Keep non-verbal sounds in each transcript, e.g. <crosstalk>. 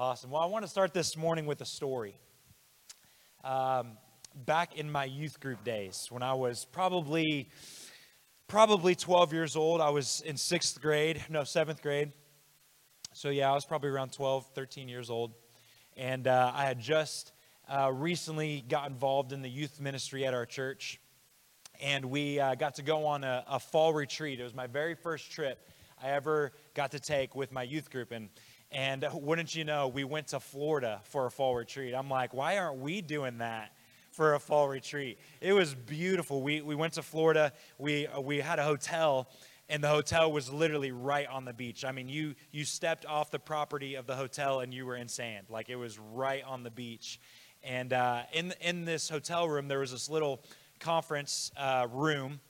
Awesome. Well, I want to start this morning with a story. Um, back in my youth group days, when I was probably probably 12 years old, I was in sixth grade, no, seventh grade. So yeah, I was probably around 12, 13 years old, and uh, I had just uh, recently got involved in the youth ministry at our church, and we uh, got to go on a, a fall retreat. It was my very first trip I ever got to take with my youth group, and and wouldn't you know, we went to Florida for a fall retreat. I'm like, why aren't we doing that for a fall retreat? It was beautiful. We, we went to Florida. We, we had a hotel, and the hotel was literally right on the beach. I mean, you, you stepped off the property of the hotel and you were in sand. Like it was right on the beach. And uh, in, in this hotel room, there was this little conference uh, room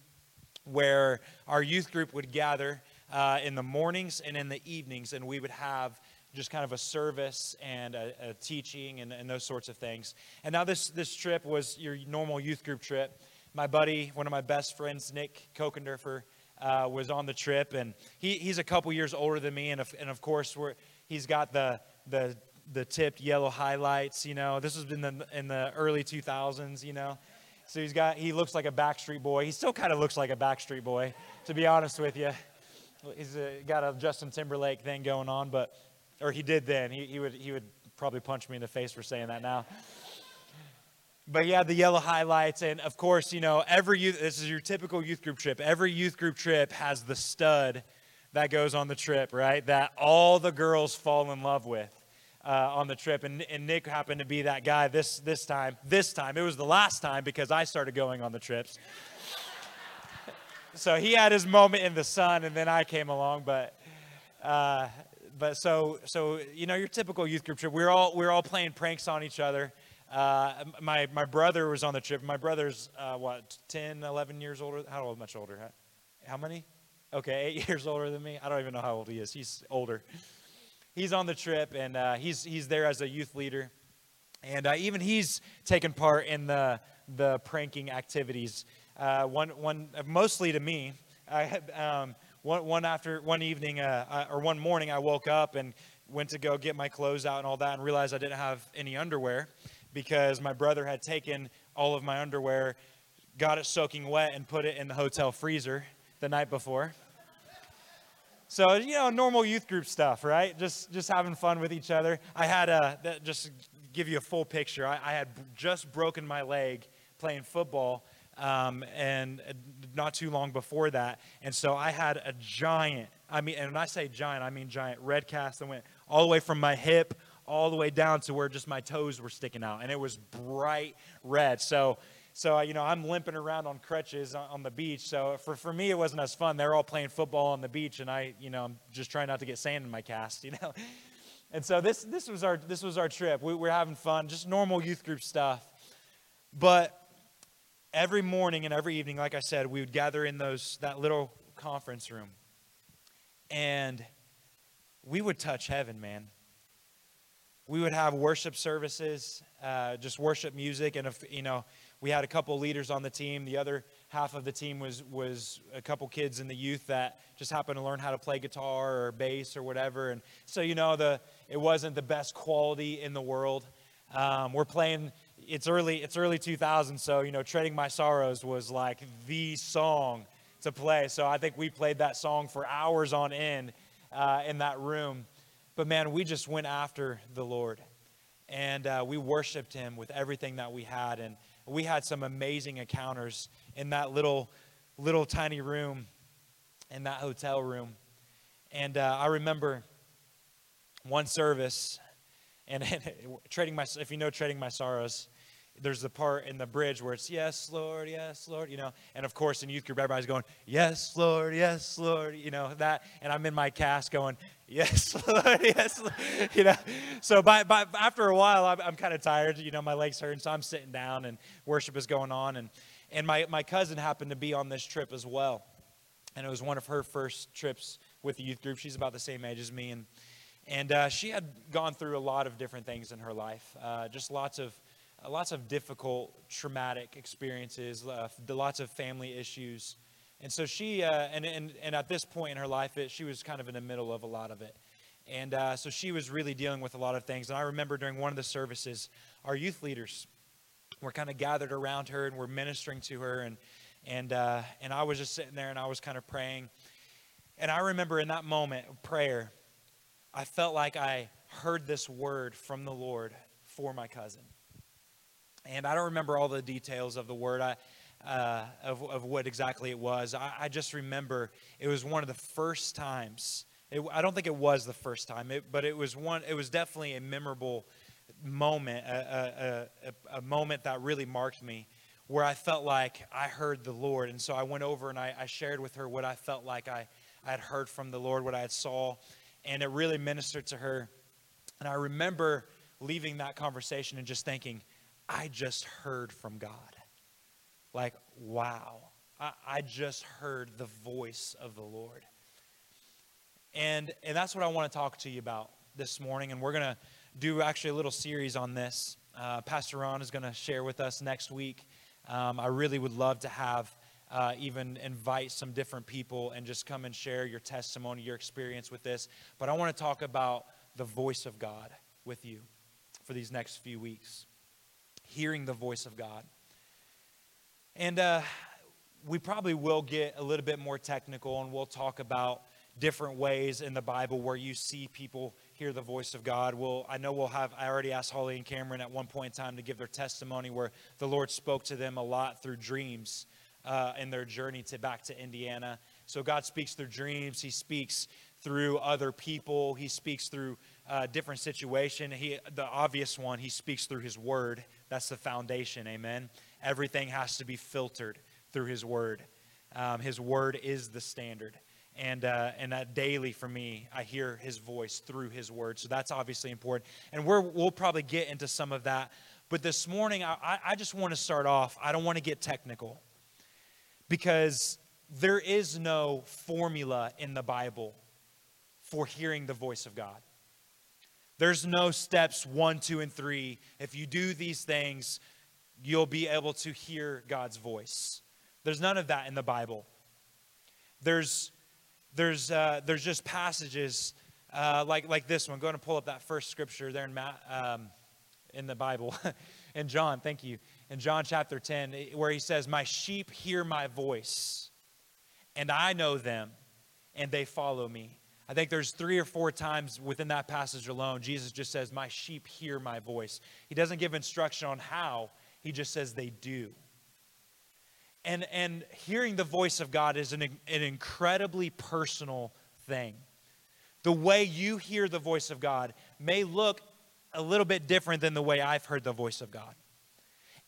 where our youth group would gather uh, in the mornings and in the evenings, and we would have just kind of a service and a, a teaching and, and, those sorts of things. And now this this trip was your normal youth group trip. My buddy, one of my best friends, Nick Kokendorfer, uh, was on the trip, and he, he's a couple years older than me, and of, and of course we're, he's got the the the tipped yellow highlights. You know, this was in the in the early 2000s. You know. So he's got, he looks like a Backstreet Boy. He still kind of looks like a Backstreet Boy, to be honest with you. He's uh, got a Justin Timberlake thing going on, but or he did then. He, he would he would probably punch me in the face for saying that now. But yeah, the yellow highlights, and of course, you know, every youth. This is your typical youth group trip. Every youth group trip has the stud that goes on the trip, right? That all the girls fall in love with. Uh, on the trip, and, and Nick happened to be that guy this this time. This time, it was the last time because I started going on the trips <laughs> so he had his moment in the sun, and then I came along. But, uh, but so so you know, your typical youth group trip. We are all we are all playing pranks on each other. Uh, my my brother was on the trip. My brother's uh, what 10, 11 years older. How old? Much older? How many? Okay, eight <laughs> years older than me. I don't even know how old he is. He's older. He's on the trip, and uh, he's he's there as a youth leader, and uh, even he's taken part in the the pranking activities uh, one, one, mostly to me. I had, um, one, one after one evening uh, or one morning, I woke up and went to go get my clothes out and all that, and realized I didn't have any underwear because my brother had taken all of my underwear, got it soaking wet, and put it in the hotel freezer the night before. So you know, normal youth group stuff, right? Just just having fun with each other. I had a just give you a full picture. I, I had just broken my leg playing football um, and not too long before that. And so I had a giant, I mean, and when I say giant, I mean giant red cast that went all the way from my hip all the way down to where just my toes were sticking out. And it was bright red. So, so you know, I'm limping around on crutches on the beach. So for, for me, it wasn't as fun. They're all playing football on the beach, and I, you know, I'm just trying not to get sand in my cast, <laughs> you know. And so this, this, was, our, this was our trip. We, we're having fun, just normal youth group stuff. But every morning and every evening, like I said, we would gather in those that little conference room. And we would touch heaven, man. We would have worship services, uh, just worship music, and if you know, we had a couple leaders on the team. The other half of the team was was a couple kids in the youth that just happened to learn how to play guitar or bass or whatever. And so you know, the it wasn't the best quality in the world. Um, we're playing it's early it's early 2000 so you know trading my sorrows was like the song to play. So i think we played that song for hours on end uh, in that room. But man we just went after the lord and uh, we worshiped him with everything that we had and we had some amazing encounters in that little little tiny room in that hotel room. And uh, i remember one service and, <laughs> and trading my if you know trading my sorrows there's the part in the bridge where it's yes lord yes lord you know and of course in youth group everybody's going yes lord yes lord you know that and i'm in my cast going yes <laughs> lord yes lord. <laughs> you know so by, by after a while i'm, I'm kind of tired you know my legs hurt and so i'm sitting down and worship is going on and and my, my cousin happened to be on this trip as well and it was one of her first trips with the youth group she's about the same age as me and and uh, she had gone through a lot of different things in her life uh, just lots of lots of difficult, traumatic experiences, uh, lots of family issues. And so she, uh, and, and, and at this point in her life, it, she was kind of in the middle of a lot of it. And uh, so she was really dealing with a lot of things. And I remember during one of the services, our youth leaders were kind of gathered around her and were ministering to her. And, and, uh, and I was just sitting there and I was kind of praying. And I remember in that moment of prayer, I felt like I heard this word from the Lord for my cousin. And I don't remember all the details of the word. I, uh, of, of what exactly it was. I, I, just remember it was one of the first times. It, I don't think it was the first time, it, but it was one. It was definitely a memorable moment, a, a, a, a, moment that really marked me, where I felt like I heard the Lord, and so I went over and I, I shared with her what I felt like I, I had heard from the Lord, what I had saw, and it really ministered to her. And I remember leaving that conversation and just thinking, I just heard from God. Like, wow, I, I just heard the voice of the Lord. And, and that's what I want to talk to you about this morning. And we're going to do actually a little series on this. Uh, Pastor Ron is going to share with us next week. Um, I really would love to have uh, even invite some different people and just come and share your testimony, your experience with this. But I want to talk about the voice of God with you for these next few weeks. Hearing the voice of God. And uh, we probably will get a little bit more technical and we'll talk about different ways in the Bible where you see people hear the voice of God. Well, I know we'll have, I already asked Holly and Cameron at one point in time to give their testimony where the Lord spoke to them a lot through dreams uh, in their journey to back to Indiana. So God speaks through dreams. He speaks through other people. He speaks through uh, different situation. He, the obvious one, he speaks through his word. That's the foundation. Amen. Everything has to be filtered through his word. Um, his word is the standard. And, uh, and that daily for me, I hear his voice through his word. So that's obviously important. And we're, we'll probably get into some of that. But this morning, I, I just want to start off. I don't want to get technical because there is no formula in the Bible for hearing the voice of God. There's no steps one, two, and three. If you do these things, you'll be able to hear God's voice. There's none of that in the Bible. There's, there's, uh, there's just passages uh, like, like this one. Go and pull up that first scripture there in, Matt, um, in the Bible. <laughs> in John, thank you. In John chapter 10, where he says, My sheep hear my voice, and I know them, and they follow me. I think there's three or four times within that passage alone, Jesus just says, My sheep hear my voice. He doesn't give instruction on how, he just says they do. And, and hearing the voice of God is an, an incredibly personal thing. The way you hear the voice of God may look a little bit different than the way I've heard the voice of God.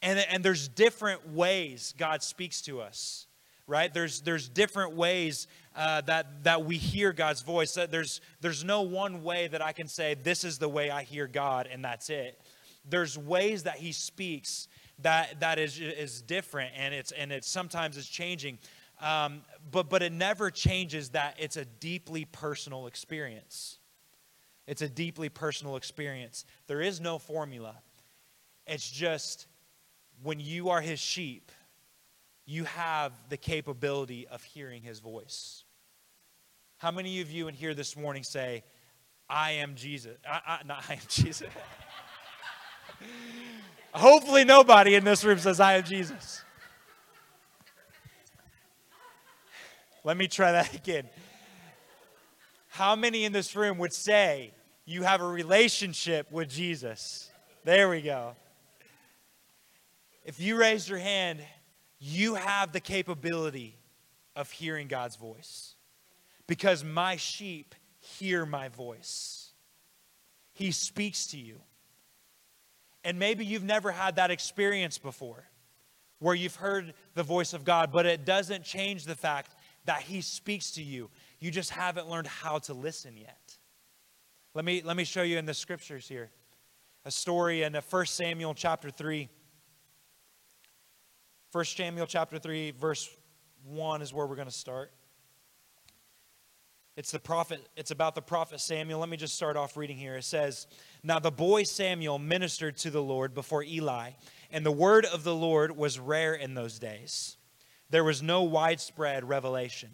And, and there's different ways God speaks to us right? There's, there's different ways uh, that, that we hear God's voice. There's, there's no one way that I can say, this is the way I hear God, and that's it. There's ways that He speaks that, that is, is different, and it's, and it's sometimes it's changing. Um, but, but it never changes that it's a deeply personal experience. It's a deeply personal experience. There is no formula. It's just when you are His sheep, you have the capability of hearing his voice. How many of you in here this morning say, I am Jesus? I, I, not I am Jesus. <laughs> Hopefully, nobody in this room says, I am Jesus. Let me try that <laughs> again. How many in this room would say you have a relationship with Jesus? There we go. If you raised your hand, you have the capability of hearing God's voice because my sheep hear my voice. He speaks to you. And maybe you've never had that experience before where you've heard the voice of God, but it doesn't change the fact that He speaks to you. You just haven't learned how to listen yet. Let me, let me show you in the scriptures here a story in 1 Samuel chapter 3. 1 Samuel chapter 3, verse 1 is where we're going to start. It's the prophet, it's about the prophet Samuel. Let me just start off reading here. It says, Now the boy Samuel ministered to the Lord before Eli, and the word of the Lord was rare in those days. There was no widespread revelation.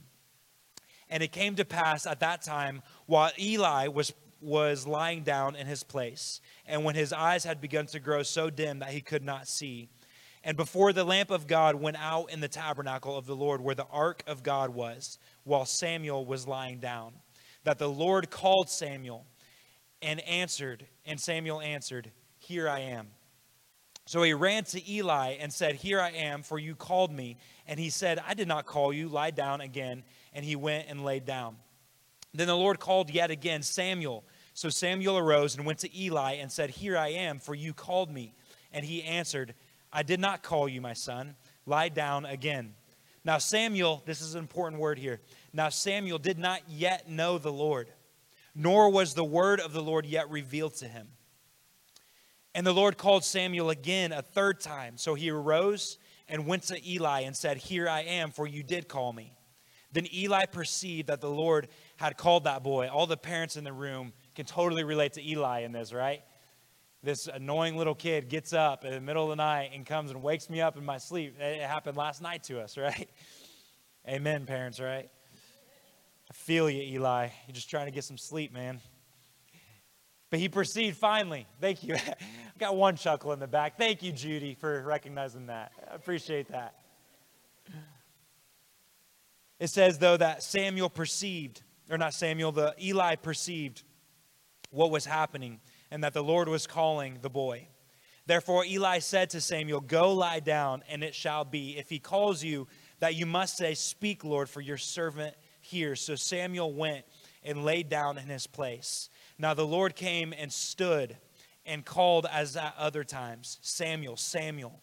And it came to pass at that time, while Eli was was lying down in his place, and when his eyes had begun to grow so dim that he could not see, and before the lamp of God went out in the tabernacle of the Lord where the ark of God was, while Samuel was lying down, that the Lord called Samuel and answered, and Samuel answered, Here I am. So he ran to Eli and said, Here I am, for you called me. And he said, I did not call you, lie down again. And he went and laid down. Then the Lord called yet again Samuel. So Samuel arose and went to Eli and said, Here I am, for you called me. And he answered, I did not call you, my son. Lie down again. Now, Samuel, this is an important word here. Now, Samuel did not yet know the Lord, nor was the word of the Lord yet revealed to him. And the Lord called Samuel again a third time. So he arose and went to Eli and said, Here I am, for you did call me. Then Eli perceived that the Lord had called that boy. All the parents in the room can totally relate to Eli in this, right? This annoying little kid gets up in the middle of the night and comes and wakes me up in my sleep. It happened last night to us, <laughs> right? Amen, parents, right? I feel you, Eli. You're just trying to get some sleep, man. But he perceived finally. Thank you. <laughs> I got one chuckle in the back. Thank you, Judy, for recognizing that. I appreciate that. It says, though, that Samuel perceived, or not Samuel, the Eli perceived what was happening and that the Lord was calling the boy. Therefore, Eli said to Samuel, Go lie down, and it shall be, if he calls you, that you must say, Speak, Lord, for your servant hears. So Samuel went and laid down in his place. Now the Lord came and stood and called as at other times, Samuel, Samuel.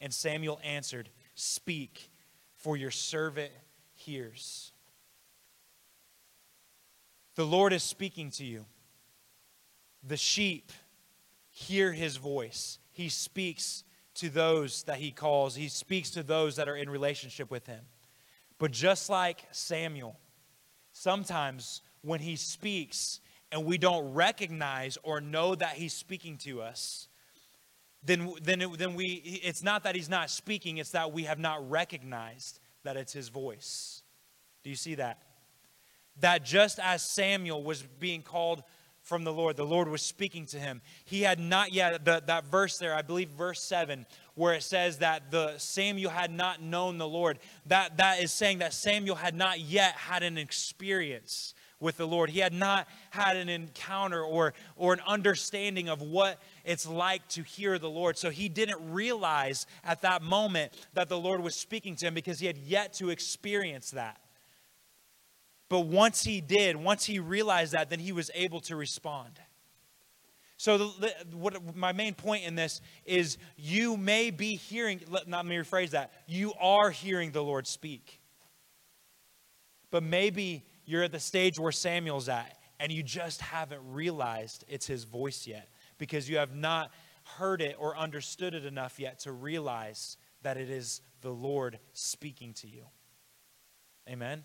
And Samuel answered, Speak, for your servant hears. The Lord is speaking to you. The sheep hear his voice. He speaks to those that he calls, he speaks to those that are in relationship with him. But just like Samuel, sometimes when he speaks and we don't recognize or know that he's speaking to us, then, then, it, then we, it's not that he's not speaking, it's that we have not recognized that it's his voice. Do you see that? That just as Samuel was being called from the Lord, the Lord was speaking to him. He had not yet, the, that verse there, I believe verse 7, where it says that the Samuel had not known the Lord, that, that is saying that Samuel had not yet had an experience with the Lord. He had not had an encounter or, or an understanding of what it's like to hear the Lord. So he didn't realize at that moment that the Lord was speaking to him because he had yet to experience that. But once he did, once he realized that, then he was able to respond. So, the, what my main point in this is you may be hearing, let, let me rephrase that, you are hearing the Lord speak. But maybe you're at the stage where Samuel's at and you just haven't realized it's his voice yet because you have not heard it or understood it enough yet to realize that it is the Lord speaking to you. Amen.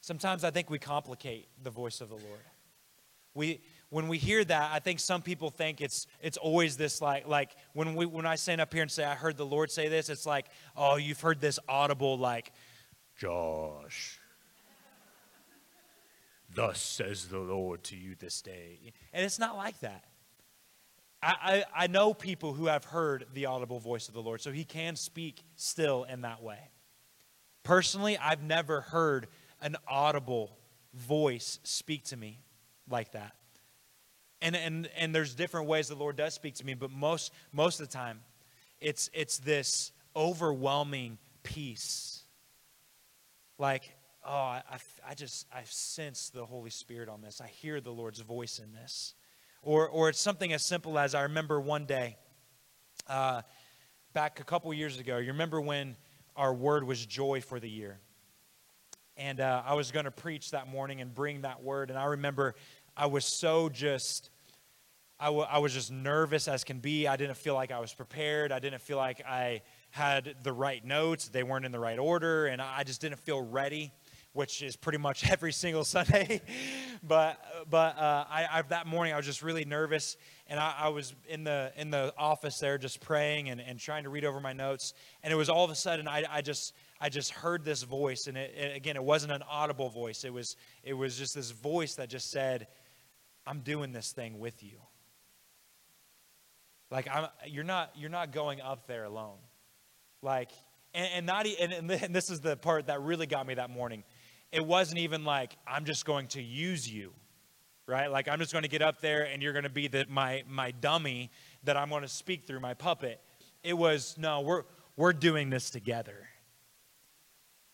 Sometimes I think we complicate the voice of the Lord. We when we hear that, I think some people think it's it's always this like like when we when I stand up here and say I heard the Lord say this, it's like, oh, you've heard this audible like Josh. Thus says the Lord to you this day. And it's not like that. I, I, I know people who have heard the audible voice of the Lord, so he can speak still in that way. Personally, I've never heard an audible voice speak to me like that. And, and, and there's different ways the Lord does speak to me, but most, most of the time, it's, it's this overwhelming peace. Like, oh, I, I just, I sense the Holy Spirit on this. I hear the Lord's voice in this. Or, or it's something as simple as I remember one day, uh, back a couple years ago, you remember when our word was joy for the year? And uh, I was going to preach that morning and bring that word. And I remember I was so just, I, w- I was just nervous as can be. I didn't feel like I was prepared. I didn't feel like I had the right notes. They weren't in the right order, and I just didn't feel ready, which is pretty much <laughs> every single Sunday. <laughs> but but uh, I, I, that morning I was just really nervous, and I, I, was in the in the office there just praying and, and trying to read over my notes. And it was all of a sudden I, I just I just heard this voice, and it, again, it wasn't an audible voice. It was, it was just this voice that just said, I'm doing this thing with you. Like I'm, you're not you're not going up there alone. Like and, and not and, and <laughs> this is the part that really got me that morning. It wasn't even like I'm just going to use you, right? Like I'm just going to get up there and you're going to be the, my my dummy that I'm going to speak through my puppet. It was no, we're we're doing this together.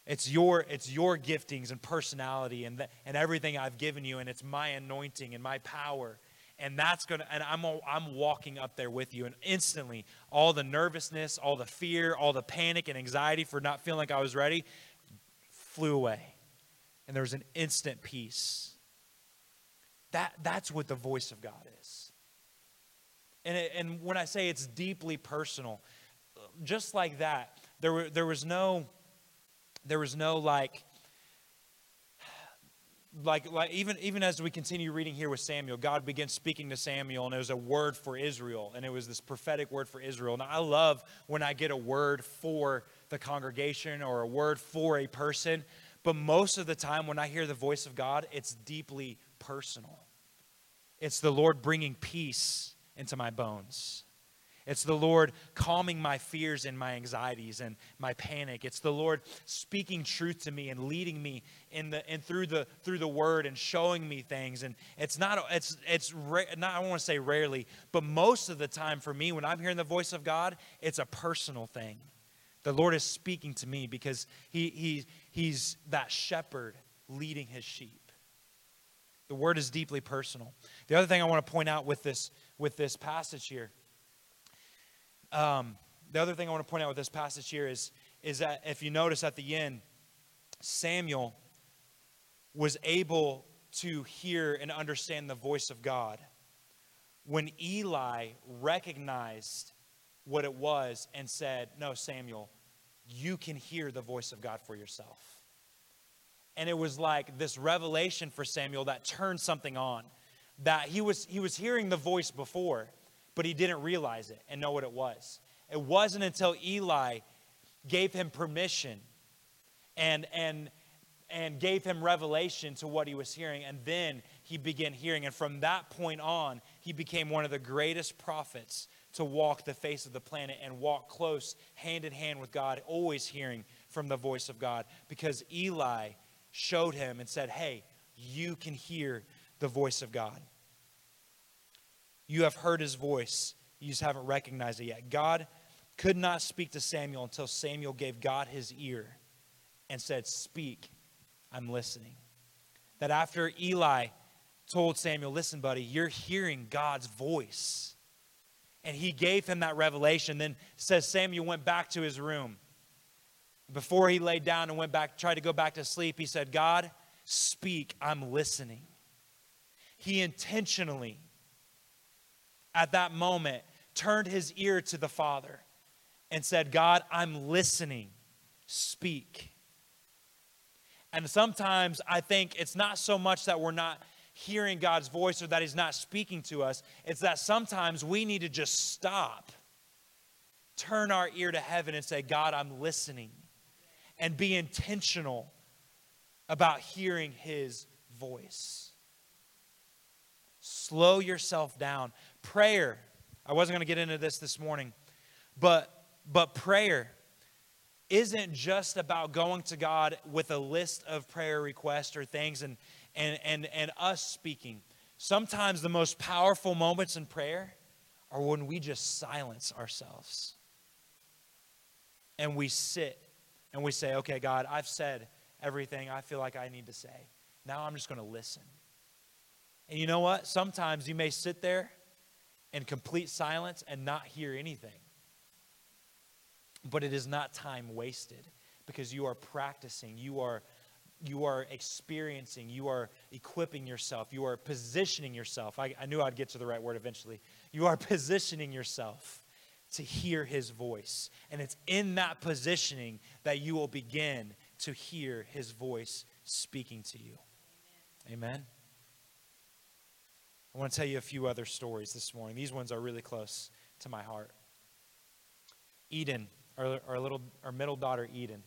It's your, it's your giftings and personality and, the, and everything I've given you, and it's my anointing and my power. And that's going to, and I'm, I'm walking up there with you. And instantly, all the nervousness, all the fear, all the panic and anxiety for not feeling like I was ready flew away. And there was an instant peace. That, that's what the voice of God is. And, it, and when I say it's deeply personal, just like that, there, were, there was no there was no like like, like even even as we continue reading here with Samuel, God begins speaking to Samuel, and it was a word for Israel, and it was this prophetic word for Israel. Now I love when I get a word for the congregation or a word for a person, but most of the time when I hear the voice of God, it's deeply personal. It's the Lord bringing peace into my bones. It's the Lord calming my fears and my anxieties and my panic. It's the Lord speaking truth to me and leading me in the and through the through the word and showing me things. And it's not it's it's not I want to say rarely, but most of the time for me when I'm hearing the voice of God, it's a personal thing. The Lord is speaking to me because he he he's that shepherd leading his sheep. The word is deeply personal. The other thing I want to point out with this with this passage here um, the other thing I want to point out with this passage here is, is that if you notice at the end, Samuel was able to hear and understand the voice of God when Eli recognized what it was and said, No, Samuel, you can hear the voice of God for yourself. And it was like this revelation for Samuel that turned something on. That he was, he was hearing the voice before, but he didn't realize it and know what it was. It wasn't until Eli gave him permission and, and, and gave him revelation to what he was hearing, and then he began hearing. And from that point on, he became one of the greatest prophets to walk the face of the planet and walk close, hand in hand with God, always hearing from the voice of God, because Eli showed him and said, Hey, you can hear the voice of God. You have heard his voice, you just haven't recognized it yet. God could not speak to Samuel until Samuel gave God his ear and said, Speak, I'm listening. That after Eli told Samuel, Listen, buddy, you're hearing God's voice. And he gave him that revelation. Then says Samuel went back to his room. Before he laid down and went back, tried to go back to sleep, he said, God, speak, I'm listening. He intentionally at that moment turned his ear to the Father and said, God, I'm listening. Speak. And sometimes I think it's not so much that we're not hearing God's voice or that He's not speaking to us, it's that sometimes we need to just stop, turn our ear to heaven, and say, God, I'm listening, and be intentional about hearing His voice. Slow yourself down. Prayer, I wasn't going to get into this this morning, but but prayer isn't just about going to God with a list of prayer requests or things and and and and us speaking. Sometimes the most powerful moments in prayer are when we just silence ourselves. And we sit and we say, "Okay, God, I've said everything I feel like I need to say. Now I'm just going to listen." And you know what? Sometimes you may sit there in complete silence and not hear anything. But it is not time wasted because you are practicing, you are you are experiencing, you are equipping yourself, you are positioning yourself. I, I knew I'd get to the right word eventually. You are positioning yourself to hear his voice. And it's in that positioning that you will begin to hear his voice speaking to you. Amen. Amen. I want to tell you a few other stories this morning. These ones are really close to my heart. Eden, our, our little our middle daughter Eden,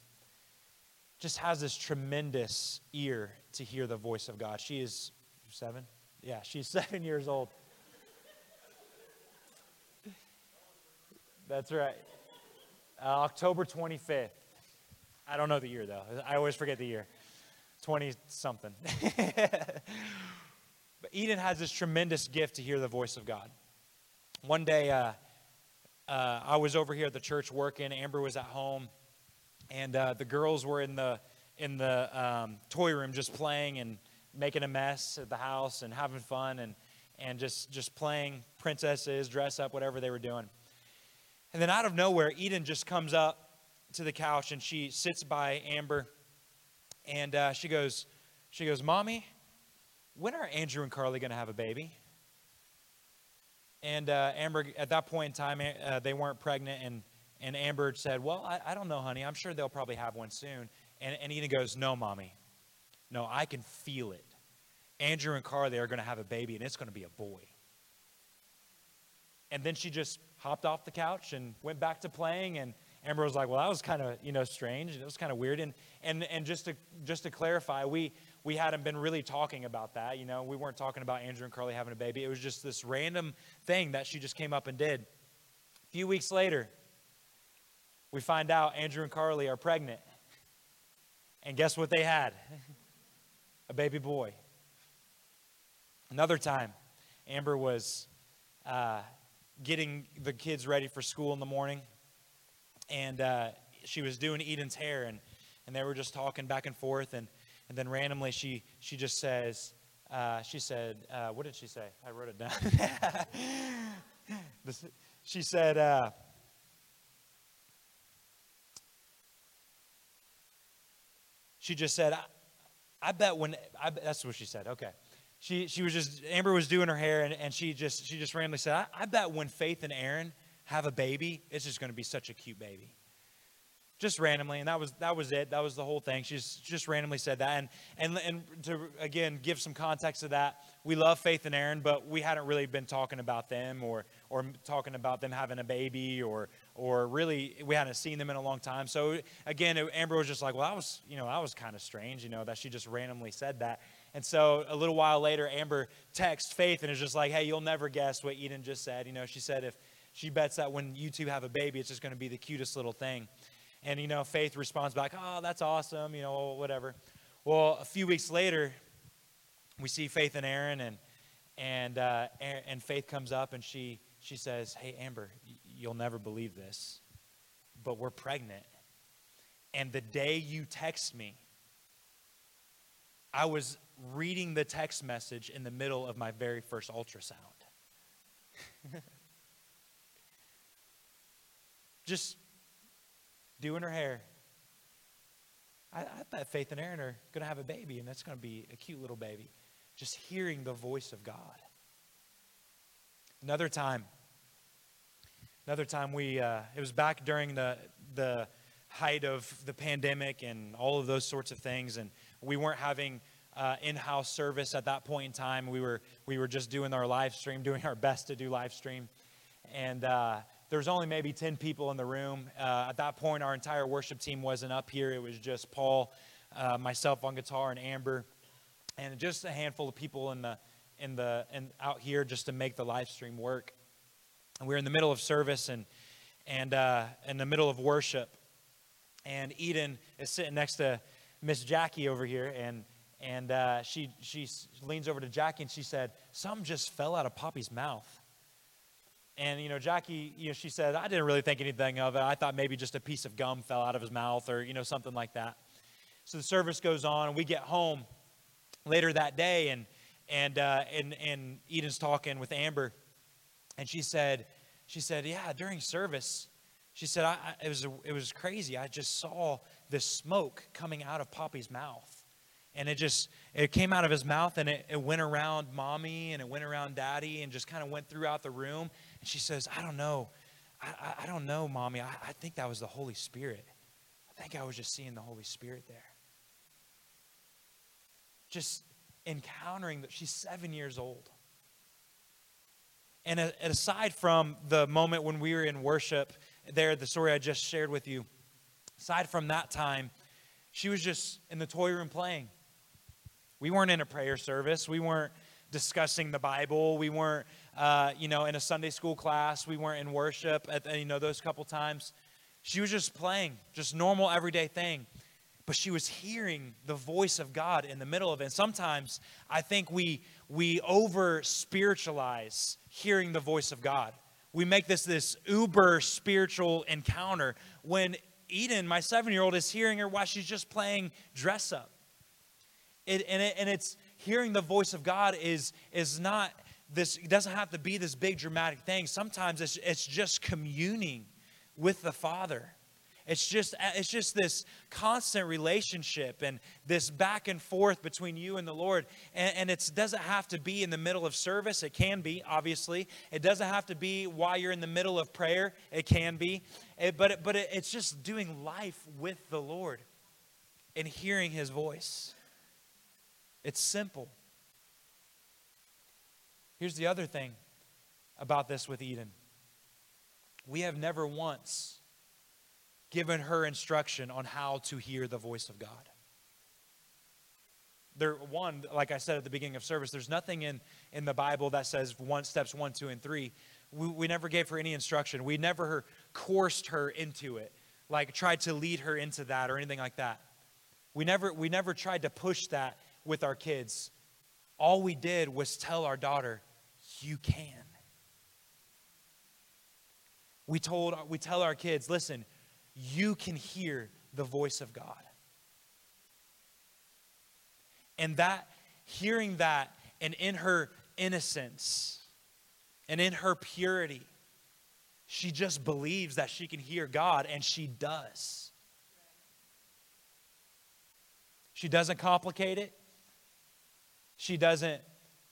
just has this tremendous ear to hear the voice of God. She is seven, Yeah, she's <laughs> seven years old. That's right. Uh, October 25th. I don't know the year, though. I always forget the year. 20 something. <laughs> but Eden has this tremendous gift to hear the voice of God. One day, uh, uh, I was over here at the church working. Amber was at home, and uh, the girls were in the in the um, toy room just playing and making a mess at the house and having fun and and just just playing princesses, dress up, whatever they were doing. And then out of nowhere, Eden just comes up to the couch and she sits by Amber, and uh, she goes, she goes, "Mommy, when are Andrew and Carly going to have a baby?" And uh, Amber, at that point in time, uh, they weren't pregnant, and and Amber said, "Well, I, I, don't know, honey. I'm sure they'll probably have one soon." And, and Eden goes, "No, mommy, no, I can feel it. Andrew and Carly are going to have a baby, and it's going to be a boy." And then she just hopped off the couch and went back to playing, and Amber was like, "Well, that was kind of you know strange. It was kind of weird." And and and just to just to clarify, we we hadn't been really talking about that. You know, we weren't talking about Andrew and Carly having a baby. It was just this random thing that she just came up and did. A few weeks later, we find out Andrew and Carly are pregnant. And guess what they had? a baby boy. Another time, Amber was uh, getting the kids ready for school in the morning and uh, she was doing Eden's hair, and, and they were just talking back and forth, and, and then randomly she, she just says, uh, she said, uh, what did she say? I wrote it down. <laughs> she said, uh, she just said, I, I bet when, I, that's what she said, okay. She, she was just, Amber was doing her hair, and, and she just, she just randomly said, I, I bet when Faith and Aaron – have a baby, it's just going to be such a cute baby. Just randomly, and that was that was it. That was the whole thing. She just, randomly said that, and and and to again give some context to that, we love Faith and Aaron, but we hadn't really been talking about them or or talking about them having a baby or or really we hadn't seen them in a long time. So again, Amber was just like, well, that was you know that was kind of strange, you know, that she just randomly said that. And so a little while later, Amber texts Faith and is just like, hey, you'll never guess what Eden just said. You know, she said if she bets that when you two have a baby, it's just going to be the cutest little thing. And, you know, Faith responds back, oh, that's awesome, you know, whatever. Well, a few weeks later, we see Faith and Aaron, and, and, uh, and Faith comes up and she, she says, Hey, Amber, you'll never believe this, but we're pregnant. And the day you text me, I was reading the text message in the middle of my very first ultrasound. <laughs> just doing her hair. I, I bet Faith and Aaron are going to have a baby, and that's going to be a cute little baby. Just hearing the voice of God. Another time, another time we, uh, it was back during the, the height of the pandemic and all of those sorts of things, and we weren't having uh, in-house service at that point in time. We were, we were just doing our live stream, doing our best to do live stream. And uh, there was only maybe 10 people in the room. Uh, at that point, our entire worship team wasn't up here. It was just Paul, uh, myself on guitar, and Amber, and just a handful of people in the in the and out here just to make the live stream work. And we were in the middle of service and and uh, in the middle of worship, and Eden is sitting next to Miss Jackie over here, and and uh, she she leans over to Jackie and she said, "Some just fell out of Poppy's mouth." And, you know, Jackie, you know, she said, I didn't really think anything of it. I thought maybe just a piece of gum fell out of his mouth or, you know, something like that. So the service goes on, and we get home later that day, and, and, uh, and, and Eden's talking with Amber, and she said, she said, yeah, during service, she said, I, I, it, was, it was crazy. I just saw this smoke coming out of Poppy's mouth and it just it came out of his mouth and it, it went around mommy and it went around daddy and just kind of went throughout the room and she says i don't know. I, I don't know mommy. I, I think that was the holy spirit. I think i was just seeing the holy spirit there. Just encountering that she's seven years old. And aside from the moment when we were in worship there the story i just shared with you aside from that time she was just in the toy room playing. We weren't in a prayer service. We weren't discussing the Bible. We weren't, uh, you know, in a Sunday school class. We weren't in worship at, you know, those couple times. She was just playing, just normal everyday thing. But she was hearing the voice of God in the middle of it. And sometimes I think we we over spiritualize hearing the voice of God. We make this this uber spiritual encounter when Eden, my seven year old, is hearing her while she's just playing dress up. It, and, it, and it's hearing the voice of God is, is not this, it doesn't have to be this big dramatic thing. Sometimes it's, it's just communing with the Father. It's just, it's just this constant relationship and this back and forth between you and the Lord. And, and it doesn't have to be in the middle of service. It can be, obviously. It doesn't have to be while you're in the middle of prayer. It can be. It, but it, but it, it's just doing life with the Lord and hearing his voice. It's simple. Here's the other thing about this with Eden we have never once given her instruction on how to hear the voice of God. There, one, like I said at the beginning of service, there's nothing in, in the Bible that says one steps one, two, and three. We, we never gave her any instruction. We never coursed her into it, like tried to lead her into that or anything like that. We never, we never tried to push that with our kids. All we did was tell our daughter, you can. We told we tell our kids, listen, you can hear the voice of God. And that, hearing that, and in her innocence and in her purity, she just believes that she can hear God, and she does. She doesn't complicate it. She doesn't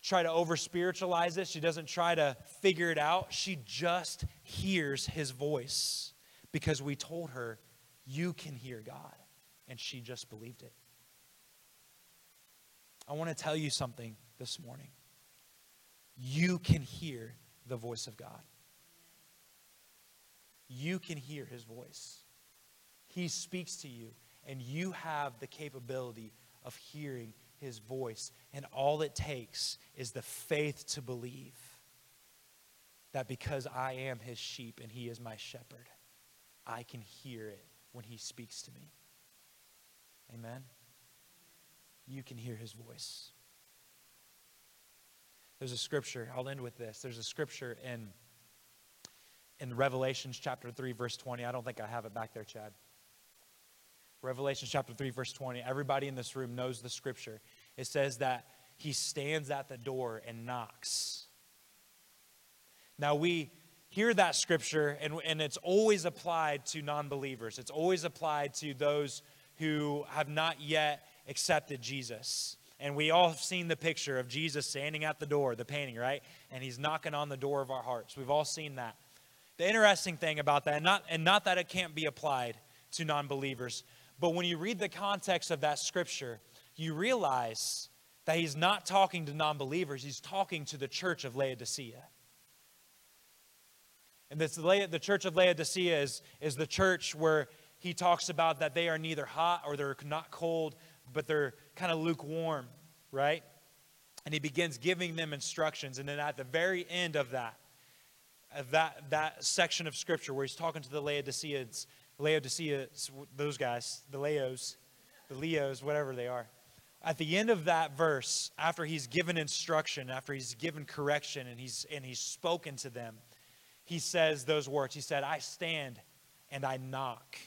try to over spiritualize it. She doesn't try to figure it out. She just hears his voice because we told her, You can hear God. And she just believed it. I want to tell you something this morning. You can hear the voice of God. You can hear his voice. He speaks to you, and you have the capability of hearing his voice. And all it takes is the faith to believe that because I am his sheep and he is my shepherd, I can hear it when he speaks to me. Amen? You can hear his voice. There's a scripture, I'll end with this. There's a scripture in, in Revelations chapter 3, verse 20. I don't think I have it back there, Chad. Revelation chapter 3, verse 20. Everybody in this room knows the scripture. It says that he stands at the door and knocks. Now, we hear that scripture, and, and it's always applied to non believers, it's always applied to those who have not yet accepted Jesus. And we all have seen the picture of Jesus standing at the door, the painting, right? And he's knocking on the door of our hearts. We've all seen that. The interesting thing about that, and not, and not that it can't be applied to non believers, but when you read the context of that scripture, you realize that he's not talking to non believers, he's talking to the church of Laodicea. And this, the church of Laodicea is, is the church where he talks about that they are neither hot or they're not cold, but they're kind of lukewarm, right? And he begins giving them instructions. And then at the very end of that, of that, that section of scripture where he's talking to the Laodiceans, Laodicea, those guys, the Leos, the Leos, whatever they are. At the end of that verse, after he's given instruction, after he's given correction, and he's and he's spoken to them, he says those words. He said, I stand and I knock.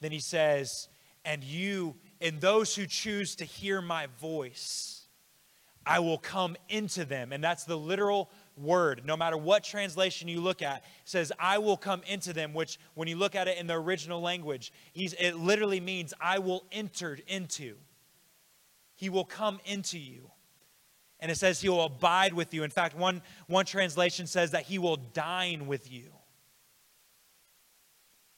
Then he says, and you and those who choose to hear my voice, I will come into them. And that's the literal word. No matter what translation you look at, says, I will come into them, which when you look at it in the original language, it literally means I will enter into. He will come into you and it says he will abide with you. In fact, one, one translation says that he will dine with you.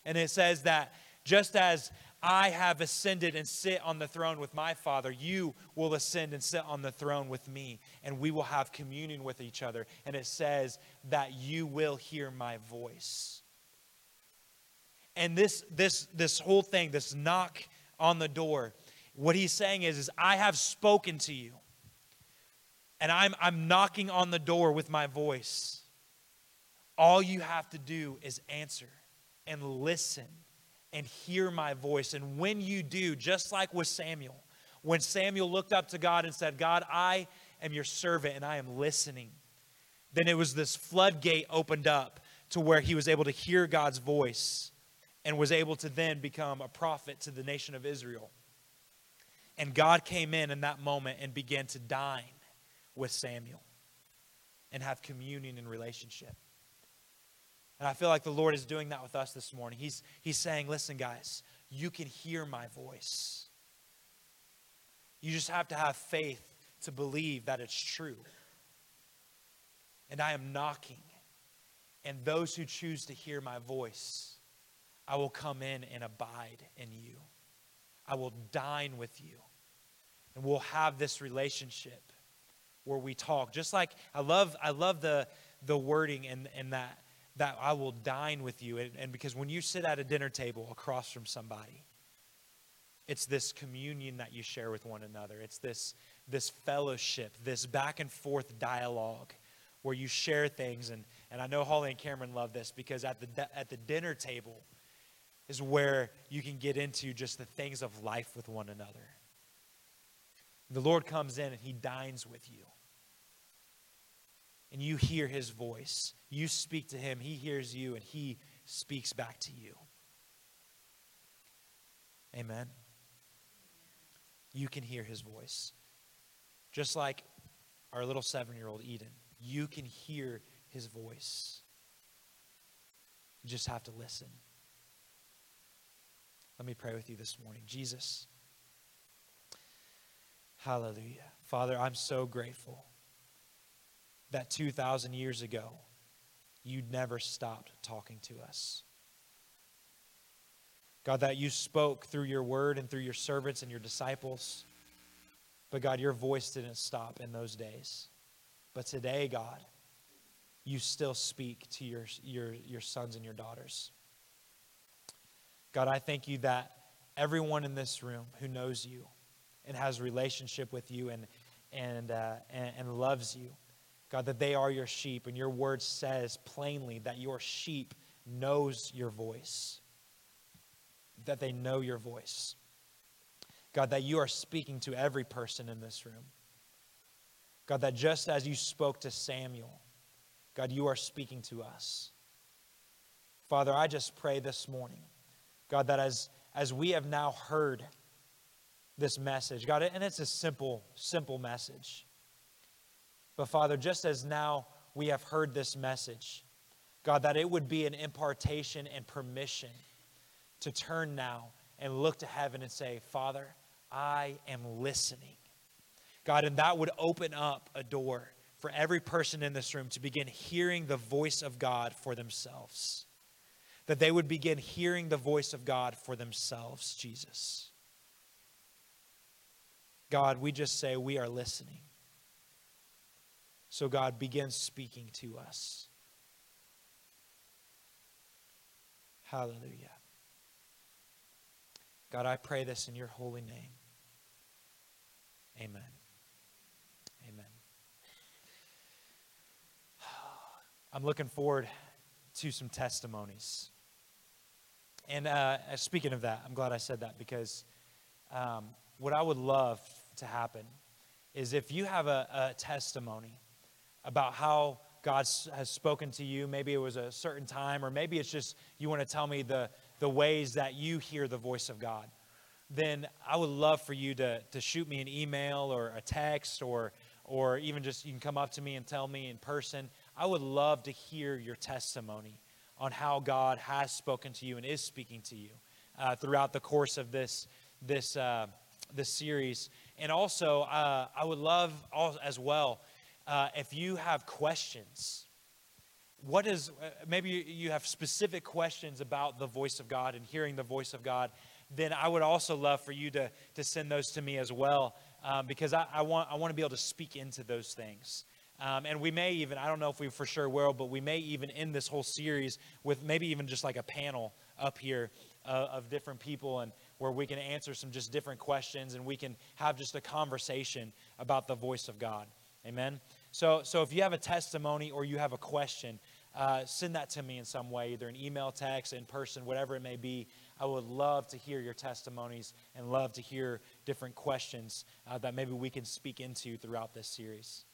And it says that just as I have ascended and sit on the throne with my Father, you will ascend and sit on the throne with me, and we will have communion with each other. And it says that you will hear my voice. And this, this, this whole thing, this knock on the door, what he's saying is, is I have spoken to you. and I'm, I'm knocking on the door with my voice, all you have to do is answer and listen and hear my voice. And when you do, just like with Samuel, when Samuel looked up to God and said, God, I am your servant and I am listening, then it was this floodgate opened up to where he was able to hear God's voice and was able to then become a prophet to the nation of Israel. And God came in in that moment and began to dine with Samuel and have communion and relationship. And I feel like the Lord is doing that with us this morning. He's, he's saying, listen, guys, you can hear my voice. You just have to have faith to believe that it's true. And I am knocking. And those who choose to hear my voice, I will come in and abide in you. I will dine with you. And we'll have this relationship where we talk. Just like I love, I love the, the wording and, and that that I will dine with you. And, and because when you sit at a dinner table across from somebody, it's this communion that you share with one another. It's this, this fellowship, this back and forth dialogue where you share things. And, and I know Holly and Cameron love this because at the, at the dinner table is where you can get into just the things of life with one another. The Lord comes in and he dines with you and you hear his voice. You speak to him, he hears you, and he speaks back to you. Amen. You can hear his voice. Just like our little seven year old Eden, you can hear his voice. You just have to listen. Let me pray with you this morning. Jesus, hallelujah. Father, I'm so grateful that 2,000 years ago, you never stopped talking to us. God, that you spoke through your word and through your servants and your disciples. But God, your voice didn't stop in those days. But today, God, you still speak to your, your, your sons and your daughters. God, I thank you that everyone in this room who knows you and has relationship with you and, and, uh, and, and loves you, God, that they are your sheep, and your word says plainly that your sheep knows your voice, that they know your voice. God, that you are speaking to every person in this room. God, that just as you spoke to Samuel, God, you are speaking to us. Father, I just pray this morning, God, that as, as we have now heard this message, God, and it's a simple, simple message. But Father, just as now we have heard this message, God, that it would be an impartation and permission to turn now and look to heaven and say, Father, I am listening. God, and that would open up a door for every person in this room to begin hearing the voice of God for themselves. That they would begin hearing the voice of God for themselves, Jesus. God, we just say we are listening. So God begins speaking to us. Hallelujah. God, I pray this in your holy name. Amen. Amen. <sighs> I'm looking forward to some testimonies. And uh, speaking of that, I'm glad I said that because um, what I would love to happen is if you have a, a testimony about how God has spoken to you. Maybe it was a certain time, or maybe it's just you want to tell me the, the ways that you hear the voice of God. Then I would love for you to, to shoot me an email or a text, or, or even just you can come up to me and tell me in person. I would love to hear your testimony on how God has spoken to you and is speaking to you uh, throughout the course of this, this, uh, this series. And also, uh, I would love as well uh, if you have questions, what is, uh, maybe you have specific questions about the voice of God and hearing the voice of God, then I would also love for you to, to send those to me as well, um, because I, I, want, I want to be able to speak into those things. Um, and we may even, I don't know if we for sure will, but we may even end this whole series with maybe even just like a panel up here uh, of different people and where we can answer some just different questions and we can have just a conversation about the voice of God. Amen. So, so if you have a testimony or you have a question, uh, send that to me in some way, either an email, text, in person, whatever it may be. I would love to hear your testimonies and love to hear different questions uh, that maybe we can speak into throughout this series.